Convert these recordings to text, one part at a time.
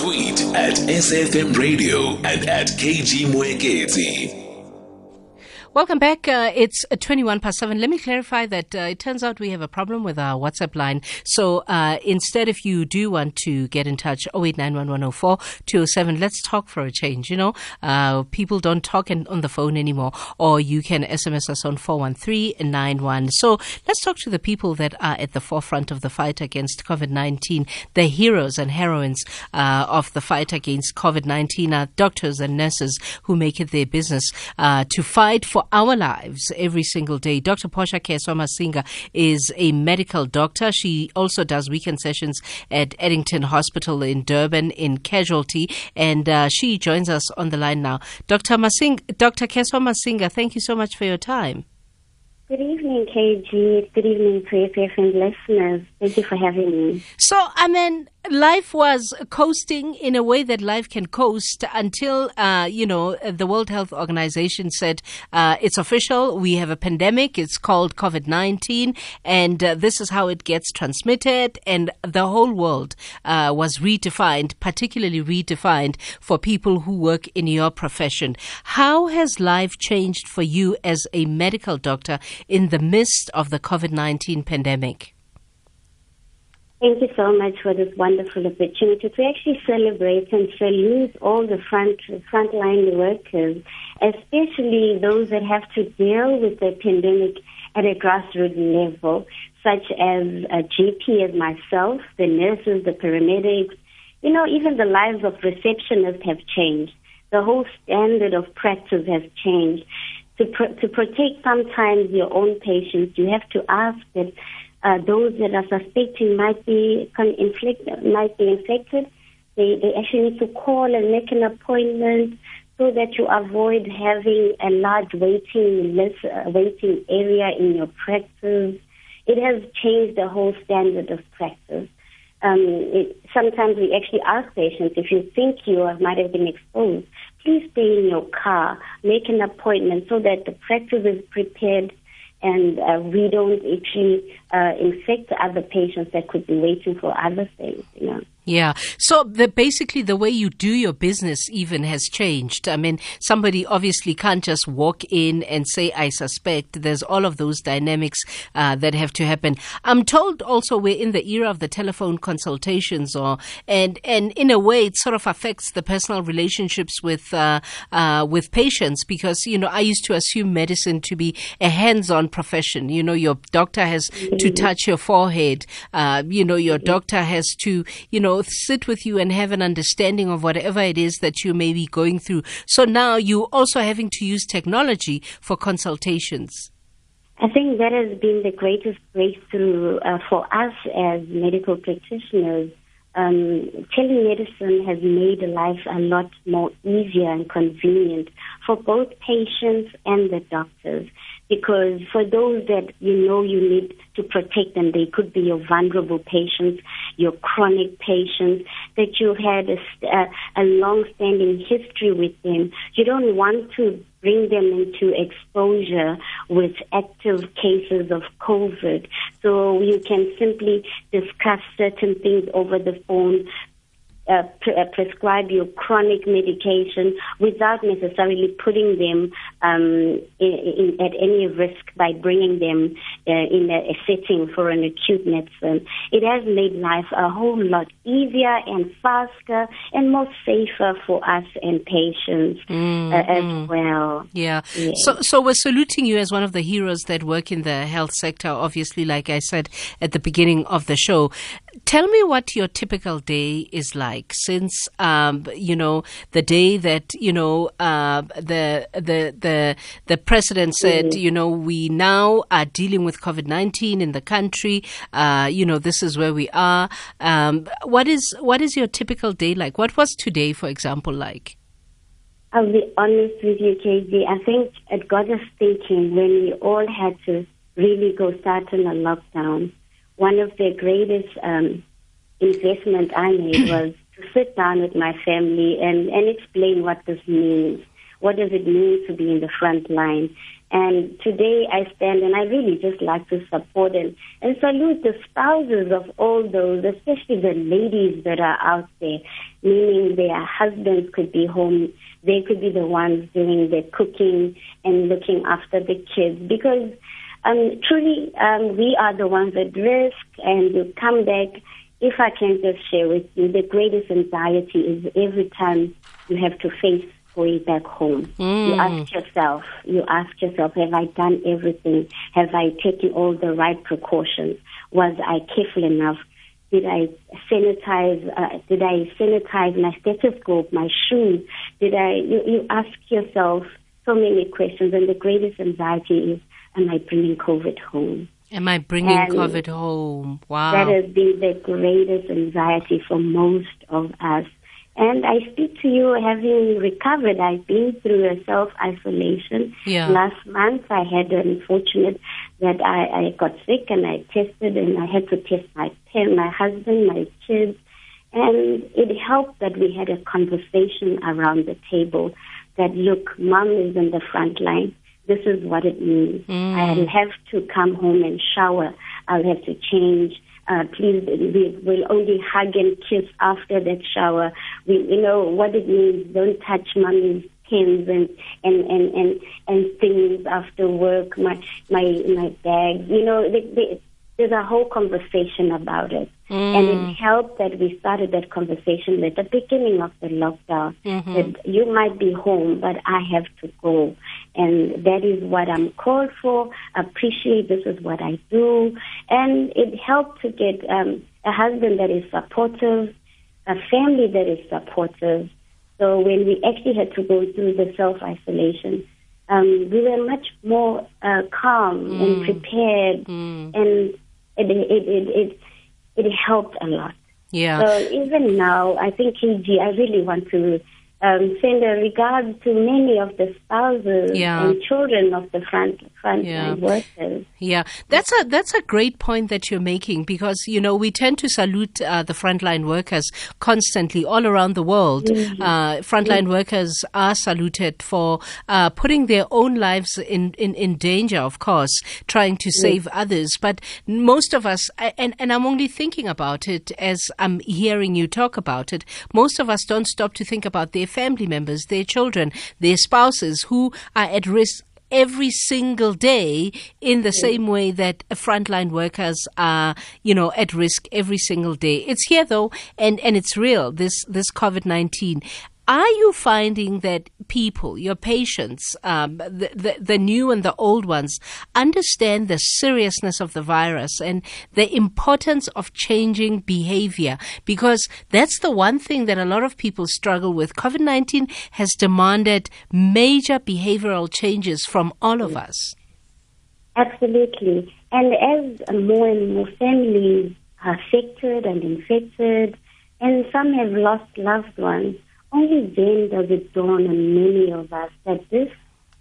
Tweet at SAFM Radio and at KG Mwekezi. Welcome back. Uh, it's uh, 21 past 7. Let me clarify that uh, it turns out we have a problem with our WhatsApp line. So uh, instead, if you do want to get in touch, 0891104207, let's talk for a change. You know, uh, people don't talk in, on the phone anymore, or you can SMS us on 41391. So let's talk to the people that are at the forefront of the fight against COVID 19. The heroes and heroines uh, of the fight against COVID 19 are doctors and nurses who make it their business to fight for for our lives every single day. Dr. Kheswa Masinga is a medical doctor. She also does weekend sessions at Addington Hospital in Durban in casualty, and uh, she joins us on the line now. Dr. Masing, Dr. Masinga, thank you so much for your time. Good evening, KG. Good evening to FM listeners. Thank you for having me. So, I mean, life was coasting in a way that life can coast until, uh, you know, the World Health Organization said uh, it's official. We have a pandemic. It's called COVID 19, and uh, this is how it gets transmitted. And the whole world uh, was redefined, particularly redefined for people who work in your profession. How has life changed for you as a medical doctor in the midst of the COVID 19 pandemic? Thank you so much for this wonderful opportunity to actually celebrate and salute all the front frontline workers, especially those that have to deal with the pandemic at a grassroots level, such as a GP as myself, the nurses, the paramedics. You know, even the lives of receptionists have changed. The whole standard of practice has changed. To, to protect sometimes your own patients, you have to ask that uh, those that are suspecting might be inflict, might be infected, they, they actually need to call and make an appointment so that you avoid having a large waiting list, uh, waiting area in your practice. It has changed the whole standard of practice. Um, it, sometimes we actually ask patients if you think you might have been exposed, please stay in your car, make an appointment so that the practice is prepared and uh, we don't actually uh, infect other patients that could be waiting for other things. You know. Yeah. So the, basically, the way you do your business even has changed. I mean, somebody obviously can't just walk in and say, I suspect. There's all of those dynamics uh, that have to happen. I'm told also we're in the era of the telephone consultations, or and and in a way, it sort of affects the personal relationships with uh, uh, with patients because you know I used to assume medicine to be a hands-on profession. You know, your doctor has mm-hmm. to touch your forehead. Uh, you know, your doctor has to you know sit with you and have an understanding of whatever it is that you may be going through. So now you're also having to use technology for consultations. I think that has been the greatest breakthrough uh, for us as medical practitioners. Um, telemedicine has made life a lot more easier and convenient for both patients and the doctors because for those that you know you need to protect them, they could be your vulnerable patients, your chronic patients, that you've had a, a, uh, a long-standing history with them. You don't want to bring them into exposure with active cases of COVID. So you can simply discuss certain things over the phone, uh, pre- uh, prescribe you chronic medication without necessarily putting them um, in, in, at any risk by bringing them uh, in a, a, setting for an acute medicine. It has made life a whole lot easier and faster and more safer for us and patients mm, as mm. well. Yeah. Yes. So, so we're saluting you as one of the heroes that work in the health sector. Obviously, like I said at the beginning of the show, tell me what your typical day is like since um, you know the day that you know uh, the the the the president said mm-hmm. you know we now are dealing with COVID nineteen in the country. Uh, you know this is where we are. Um, what is what is your typical day like? What was today, for example, like? I'll be honest with you, KG. I think it got us thinking when we all had to really go start on a lockdown. One of the greatest um, investment I made was to sit down with my family and, and explain what this means. what does it mean to be in the front line. And today I stand and I really just like to support and, and salute the spouses of all those, especially the ladies that are out there, meaning their husbands could be home. They could be the ones doing the cooking and looking after the kids because um, truly um, we are the ones at risk and you come back. If I can just share with you, the greatest anxiety is every time you have to face going back home. Mm. You ask yourself, you ask yourself, have I done everything? Have I taken all the right precautions? Was I careful enough? Did I sanitize? Uh, did I sanitize my stethoscope, my shoes? Did I? You, you ask yourself so many questions, and the greatest anxiety is, am I bringing COVID home? Am I bringing and COVID home? Wow. That has been the greatest anxiety for most of us. And I speak to you having recovered. I've been through a self isolation. Yeah. Last month, I had an unfortunate that I, I got sick and I tested and I had to test my parent, my husband, my kids. And it helped that we had a conversation around the table that, look, mom is in the front line. This is what it means. Mm. I'll have to come home and shower. I'll have to change uh, please, we will only hug and kiss after that shower. We, you know what it means. Don't touch mommy's pins and and and and and things after work. My my my bag. You know, they, they, there's a whole conversation about it. Mm. And it helped that we started that conversation at the beginning of the lockdown. Mm-hmm. That you might be home, but I have to go. And that is what I'm called for. Appreciate this is what I do. And it helped to get um, a husband that is supportive, a family that is supportive. So when we actually had to go through the self isolation, um, we were much more uh, calm mm. and prepared mm. and it it it it, it helped a lot. Yeah. So even now, I think KG, I really want to um, send a regard to many of the spouses yeah. and children of the front frontline yeah. workers. Yeah, that's a that's a great point that you're making because you know we tend to salute uh, the frontline workers constantly all around the world. Mm-hmm. Uh, frontline mm-hmm. workers are saluted for uh, putting their own lives in, in, in danger, of course, trying to save mm-hmm. others. But most of us, and and I'm only thinking about it as I'm hearing you talk about it. Most of us don't stop to think about their family members, their children, their spouses who are at risk every single day in the same way that frontline workers are, you know, at risk every single day. It's here though, and, and it's real, this, this COVID-19. Are you finding that people, your patients, um, the, the, the new and the old ones, understand the seriousness of the virus and the importance of changing behavior? Because that's the one thing that a lot of people struggle with. COVID 19 has demanded major behavioral changes from all of us. Absolutely. And as more and more families are affected and infected, and some have lost loved ones, only then does it dawn on many of us that this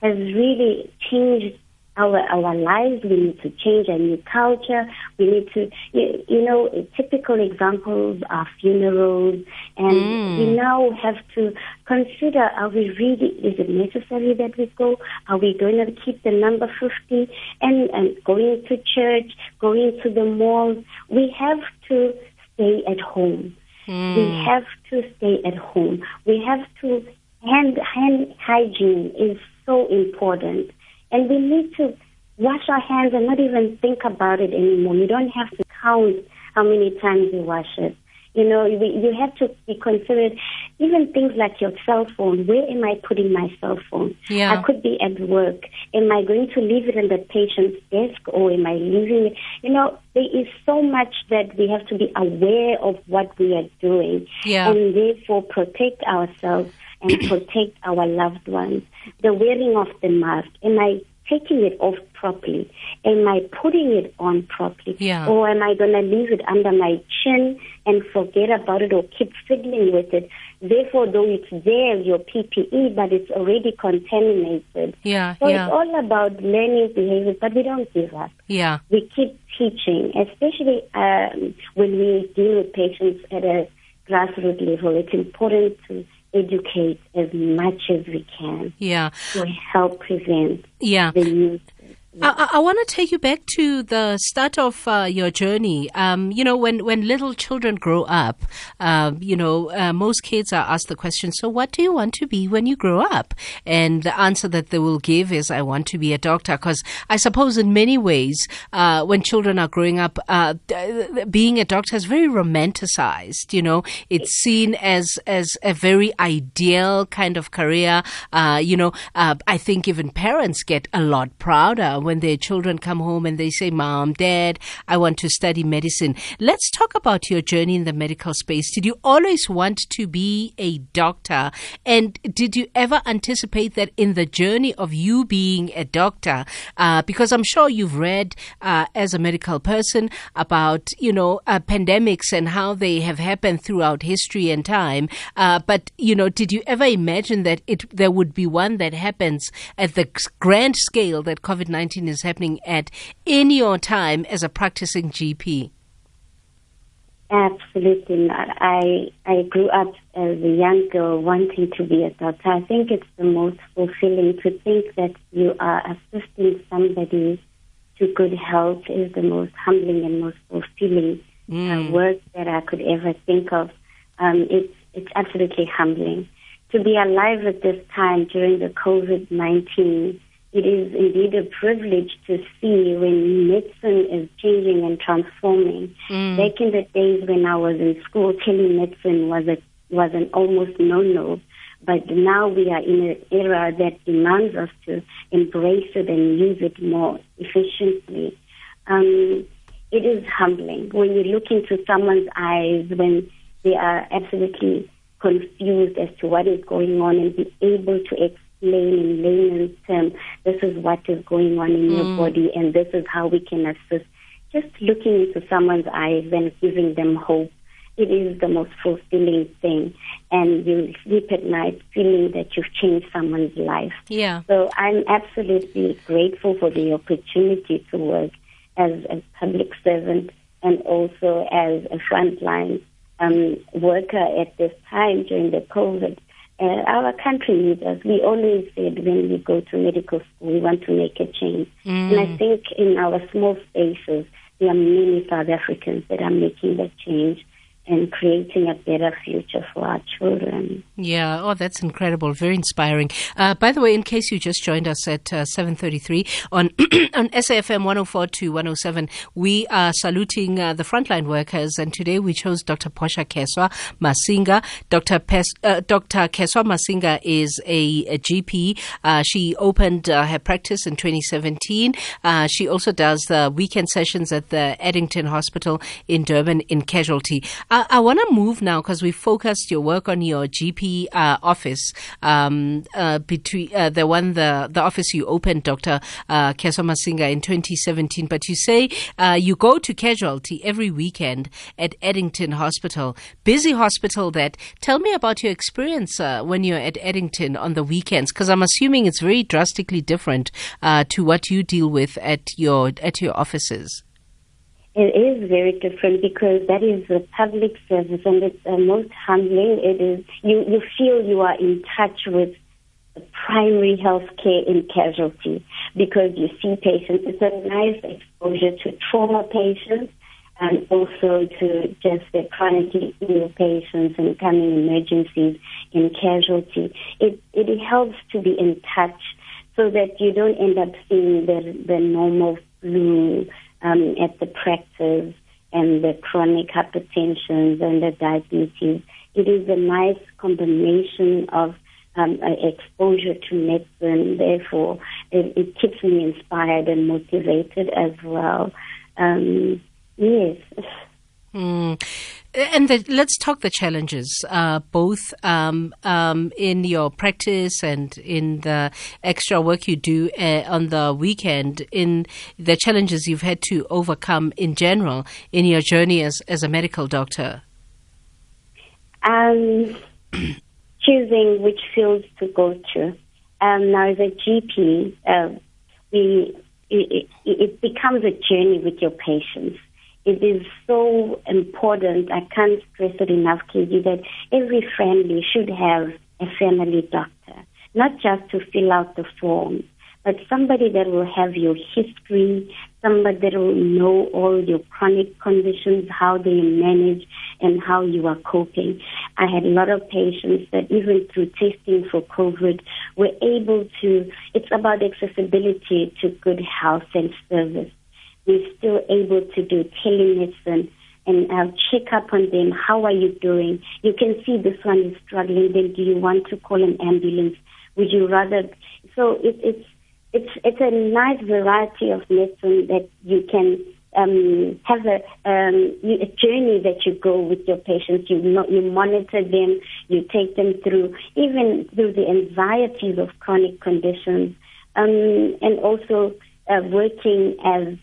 has really changed our our lives. We need to change a new culture. We need to, you, you know, typical examples are funerals, and mm. we now have to consider: Are we really? Is it necessary that we go? Are we going to keep the number fifty and and going to church, going to the mall? We have to stay at home. Mm. We hmm. have to stay at home. We have to hand hand hygiene is so important, and we need to wash our hands and not even think about it anymore. You don't have to count how many times you wash it. You know, you have to be considerate. Even things like your cell phone. Where am I putting my cell phone? Yeah. I could be at work. Am I going to leave it in the patient's desk or am I leaving it? You know, there is so much that we have to be aware of what we are doing. Yeah. And therefore protect ourselves and protect our loved ones. The wearing of the mask. Am I taking it off properly? Am I putting it on properly? Yeah. Or am I going to leave it under my chin and forget about it or keep fiddling with it? Therefore, though it's there, your PPE, but it's already contaminated. Yeah, so yeah. it's all about learning behavior, but we don't give up. Yeah. We keep teaching, especially um, when we deal with patients at a grassroots level. It's important to educate as much as we can. Yeah. To help prevent yeah. the use I, I want to take you back to the start of uh, your journey. Um, you know, when, when little children grow up, uh, you know, uh, most kids are asked the question, so what do you want to be when you grow up? And the answer that they will give is, I want to be a doctor. Because I suppose in many ways, uh, when children are growing up, uh, being a doctor is very romanticized. You know, it's seen as, as a very ideal kind of career. Uh, you know, I think even parents get a lot prouder when their children come home and they say, Mom, Dad, I want to study medicine. Let's talk about your journey in the medical space. Did you always want to be a doctor? And did you ever anticipate that in the journey of you being a doctor, uh, because I'm sure you've read uh, as a medical person about, you know, uh, pandemics and how they have happened throughout history and time. Uh, but, you know, did you ever imagine that it there would be one that happens at the grand scale that COVID 19 is happening at in your time as a practicing GP? Absolutely not. I I grew up as a young girl wanting to be a doctor. I think it's the most fulfilling to think that you are assisting somebody to good health is the most humbling and most fulfilling uh, mm. uh, work that I could ever think of. Um, it's it's absolutely humbling to be alive at this time during the COVID nineteen it is indeed a privilege to see when medicine is changing and transforming. Mm. Back in the days when I was in school, telemedicine was a was an almost no-no. But now we are in an era that demands us to embrace it and use it more efficiently. Um, it is humbling when you look into someone's eyes when they are absolutely confused as to what is going on and be able to explain in layman's terms, this is what is going on in mm. your body and this is how we can assist. Just looking into someone's eyes and giving them hope, it is the most fulfilling thing. And you sleep at night feeling that you've changed someone's life. Yeah. So I'm absolutely grateful for the opportunity to work as a public servant and also as a frontline um, worker at this time during the COVID uh, our country needs us. We always said when we go to medical school, we want to make a change. Mm. And I think in our small spaces, there are many South Africans that are making that change and creating a better future for our children. Yeah, oh, that's incredible, very inspiring. Uh, by the way, in case you just joined us at uh, 7:33 on on SAFM 104 to 107, we are saluting uh, the frontline workers, and today we chose Dr. Portia Kheswa Masinga. Dr. Pes, uh, Dr. Kheswa Masinga is a, a GP. Uh, she opened uh, her practice in 2017. she also does the weekend sessions at the Addington Hospital in Durban in casualty. I, I want to move now because we focused your work on your GP uh, office, um, uh, between uh, the one the the office you opened, Doctor uh, Kheswa Masinga, in 2017. But you say uh, you go to casualty every weekend at Addington Hospital, busy hospital. That tell me about your experience uh, when you're at Addington on the weekends, because I'm assuming it's very drastically different uh, to what you deal with at your at your offices. It is very different because that is a public service and it's uh, most humbling. It is you, you feel you are in touch with primary health care in casualty because you see patients. It's a nice exposure to trauma patients and also to just the chronically ill patients and coming emergencies in casualty. It, it helps to be in touch so that you don't end up seeing the, the normal flu um, at the practice and the chronic hypertension and the diabetes. It is a nice combination of um, exposure to medicine. Therefore, it, it, keeps me inspired and motivated as well. Um, yes. Mm and the, let's talk the challenges, uh, both um, um, in your practice and in the extra work you do uh, on the weekend, in the challenges you've had to overcome in general in your journey as, as a medical doctor. Um, choosing which fields to go to. Um, now, as a GP, uh, we, it, it becomes a journey with your patients it is so important. I can't stress it enough, KG, that every family should have a family doctor, not just to fill out the form, but somebody that will have your history, somebody that will know all your chronic conditions, how they manage, and how you are coping. I had a lot of patients that even through testing for COVID were able to, it's about accessibility to good health and service. We're still able to do telemedicine and uh, check up on them. How are you doing? You can see this one is struggling. Then do you want to call an ambulance? Would you rather? So it, it's it's it's a nice variety of medicine that you can um, have a, um, a journey that you go with your patients. You know, you monitor them, you take them through even through the anxieties of chronic conditions, um, and also uh, working as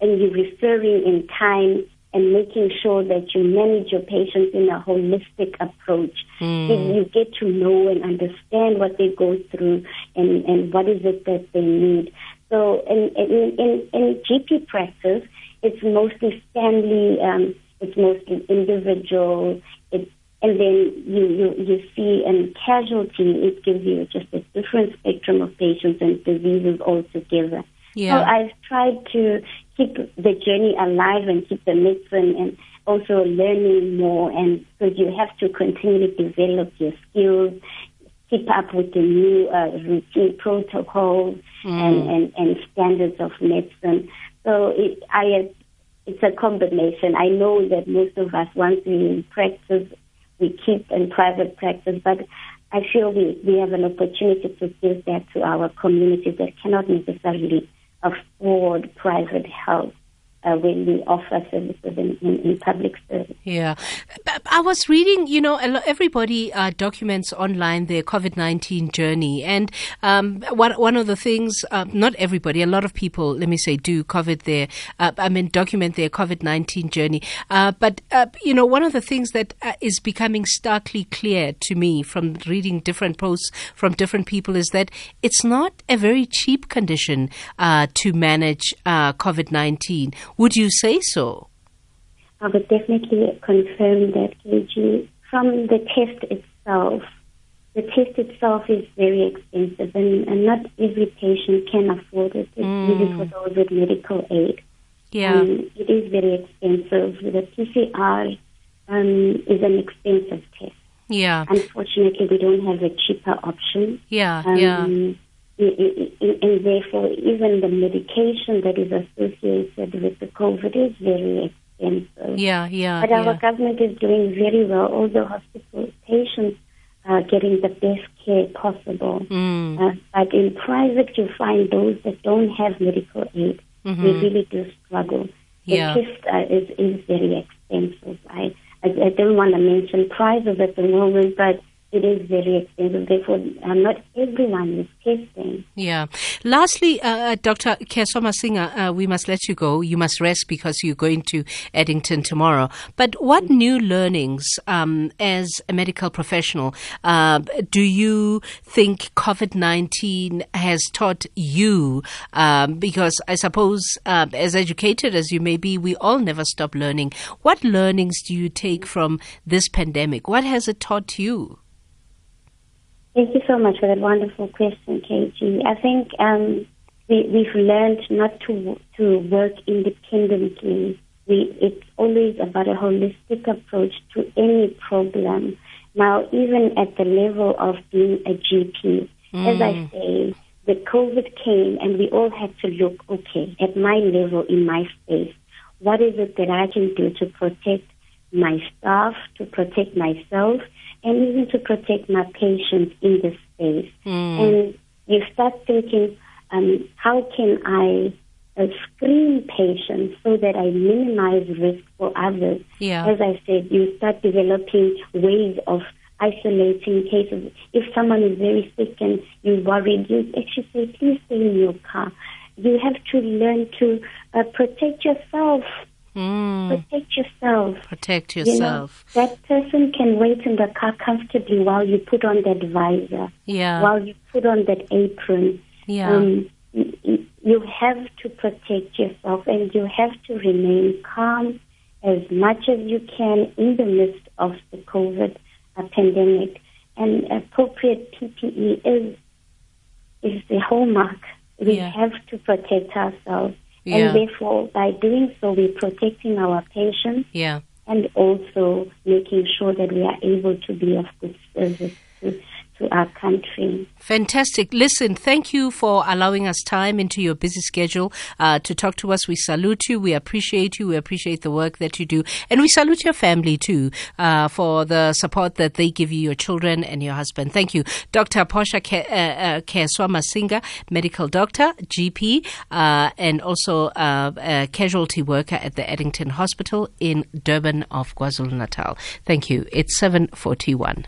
and you're referring in time and making sure that you manage your patients in a holistic approach. Mm. You get to know and understand what they go through and, and what is it that they need. So in, in, in, in GP practice, it's mostly family, um, it's mostly individual, it, and then you, you, you see in casualty, it gives you just a different spectrum of patients and diseases altogether. Yeah. So I've tried to keep the journey alive and keep the medicine and also learning more and because you have to continually develop your skills, keep up with the new uh, routine protocols mm. and, and, and standards of medicine. So it, I, it's a combination. I know that most of us, once we practice, we keep in private practice, but I feel we, we have an opportunity to give that to our communities that cannot necessarily afford private health uh, when we offer services in, in, in, public service. Yeah. I was reading, you know, everybody uh, documents online their COVID 19 journey. And um, one, one of the things, uh, not everybody, a lot of people, let me say, do COVID their, uh, I mean, document their COVID 19 journey. Uh, but, uh, you know, one of the things that is becoming starkly clear to me from reading different posts from different people is that it's not a very cheap condition to manage COVID 19 would you say so? I would definitely confirm that, KG. From the test itself, the test itself is very expensive, and, and not every patient can afford it. It's mm. really for those with medical aid. Yeah. Um, it is very expensive. The PCR um, is an expensive test. Yeah. Unfortunately, we don't have a cheaper option. Yeah, um, yeah and therefore even the medication that is associated with the COVID is very expensive. Yeah, yeah. But our yeah. government is doing very well. All the hospital patients are getting the best care possible. Mm. Uh, but in private, you find those that don't have medical aid. Mm-hmm. They really do struggle. The yeah. test uh, is, is very expensive. I, I, I don't want to mention prices at the moment, but it is very expensive. Therefore, not everyone is testing. Yeah. Lastly, uh, uh Dr. Kheswa Masinga, uh, we must let you go. You must rest because you're going to Addington tomorrow. But what new learnings, um, as a medical professional, uh, do you think COVID 19 has taught you? Um, because I suppose, uh, as educated as you may be, we all never stop learning. What learnings do you take from this pandemic? What has it taught you? Thank you so much for that wonderful question, KG. I think um, we, we've learned not to to work independently. We, it's always about a holistic approach to any problem. Now, even at the level of being a GP, mm. as I mm. say, the COVID came and we all had to look, okay, at my level in my space, what is it that I can do to protect my staff, to protect myself, and even to protect my patients in this space. Mm. And you start thinking, um, how can I uh, screen patients so that I minimize risk for others? Yeah. As I said, you start developing ways of isolating cases. If someone is very sick and you're worried, you actually say, please stay in your car. You have to learn to uh, protect yourself Mm. Protect yourself. Protect yourself. You know, that person can wait in the car comfortably while you put on that visor. Yeah. While you put on that apron. Yeah. Um, you have to protect yourself and you have to remain calm as much as you can in the midst of the COVID pandemic. and appropriate PPE is is the hallmark. We Yeah. have to protect ourselves, Yeah. and therefore, by doing so, we're protecting our patients Yeah. and also making sure that we are able to be of good service to, our country. Fantastic. Listen, thank you for allowing us time into your busy schedule uh, to talk to us. We salute you. We appreciate you. We appreciate the work that you do. And we salute your family too uh, for the support that they give you, your children and your husband. Thank you. Dr. Portia Ke- uh, uh, Kheswa Masinga, medical doctor, GP, uh, and also uh, a casualty worker at the Addington Hospital in Durban of KwaZulu-Natal. Thank you. It's 741.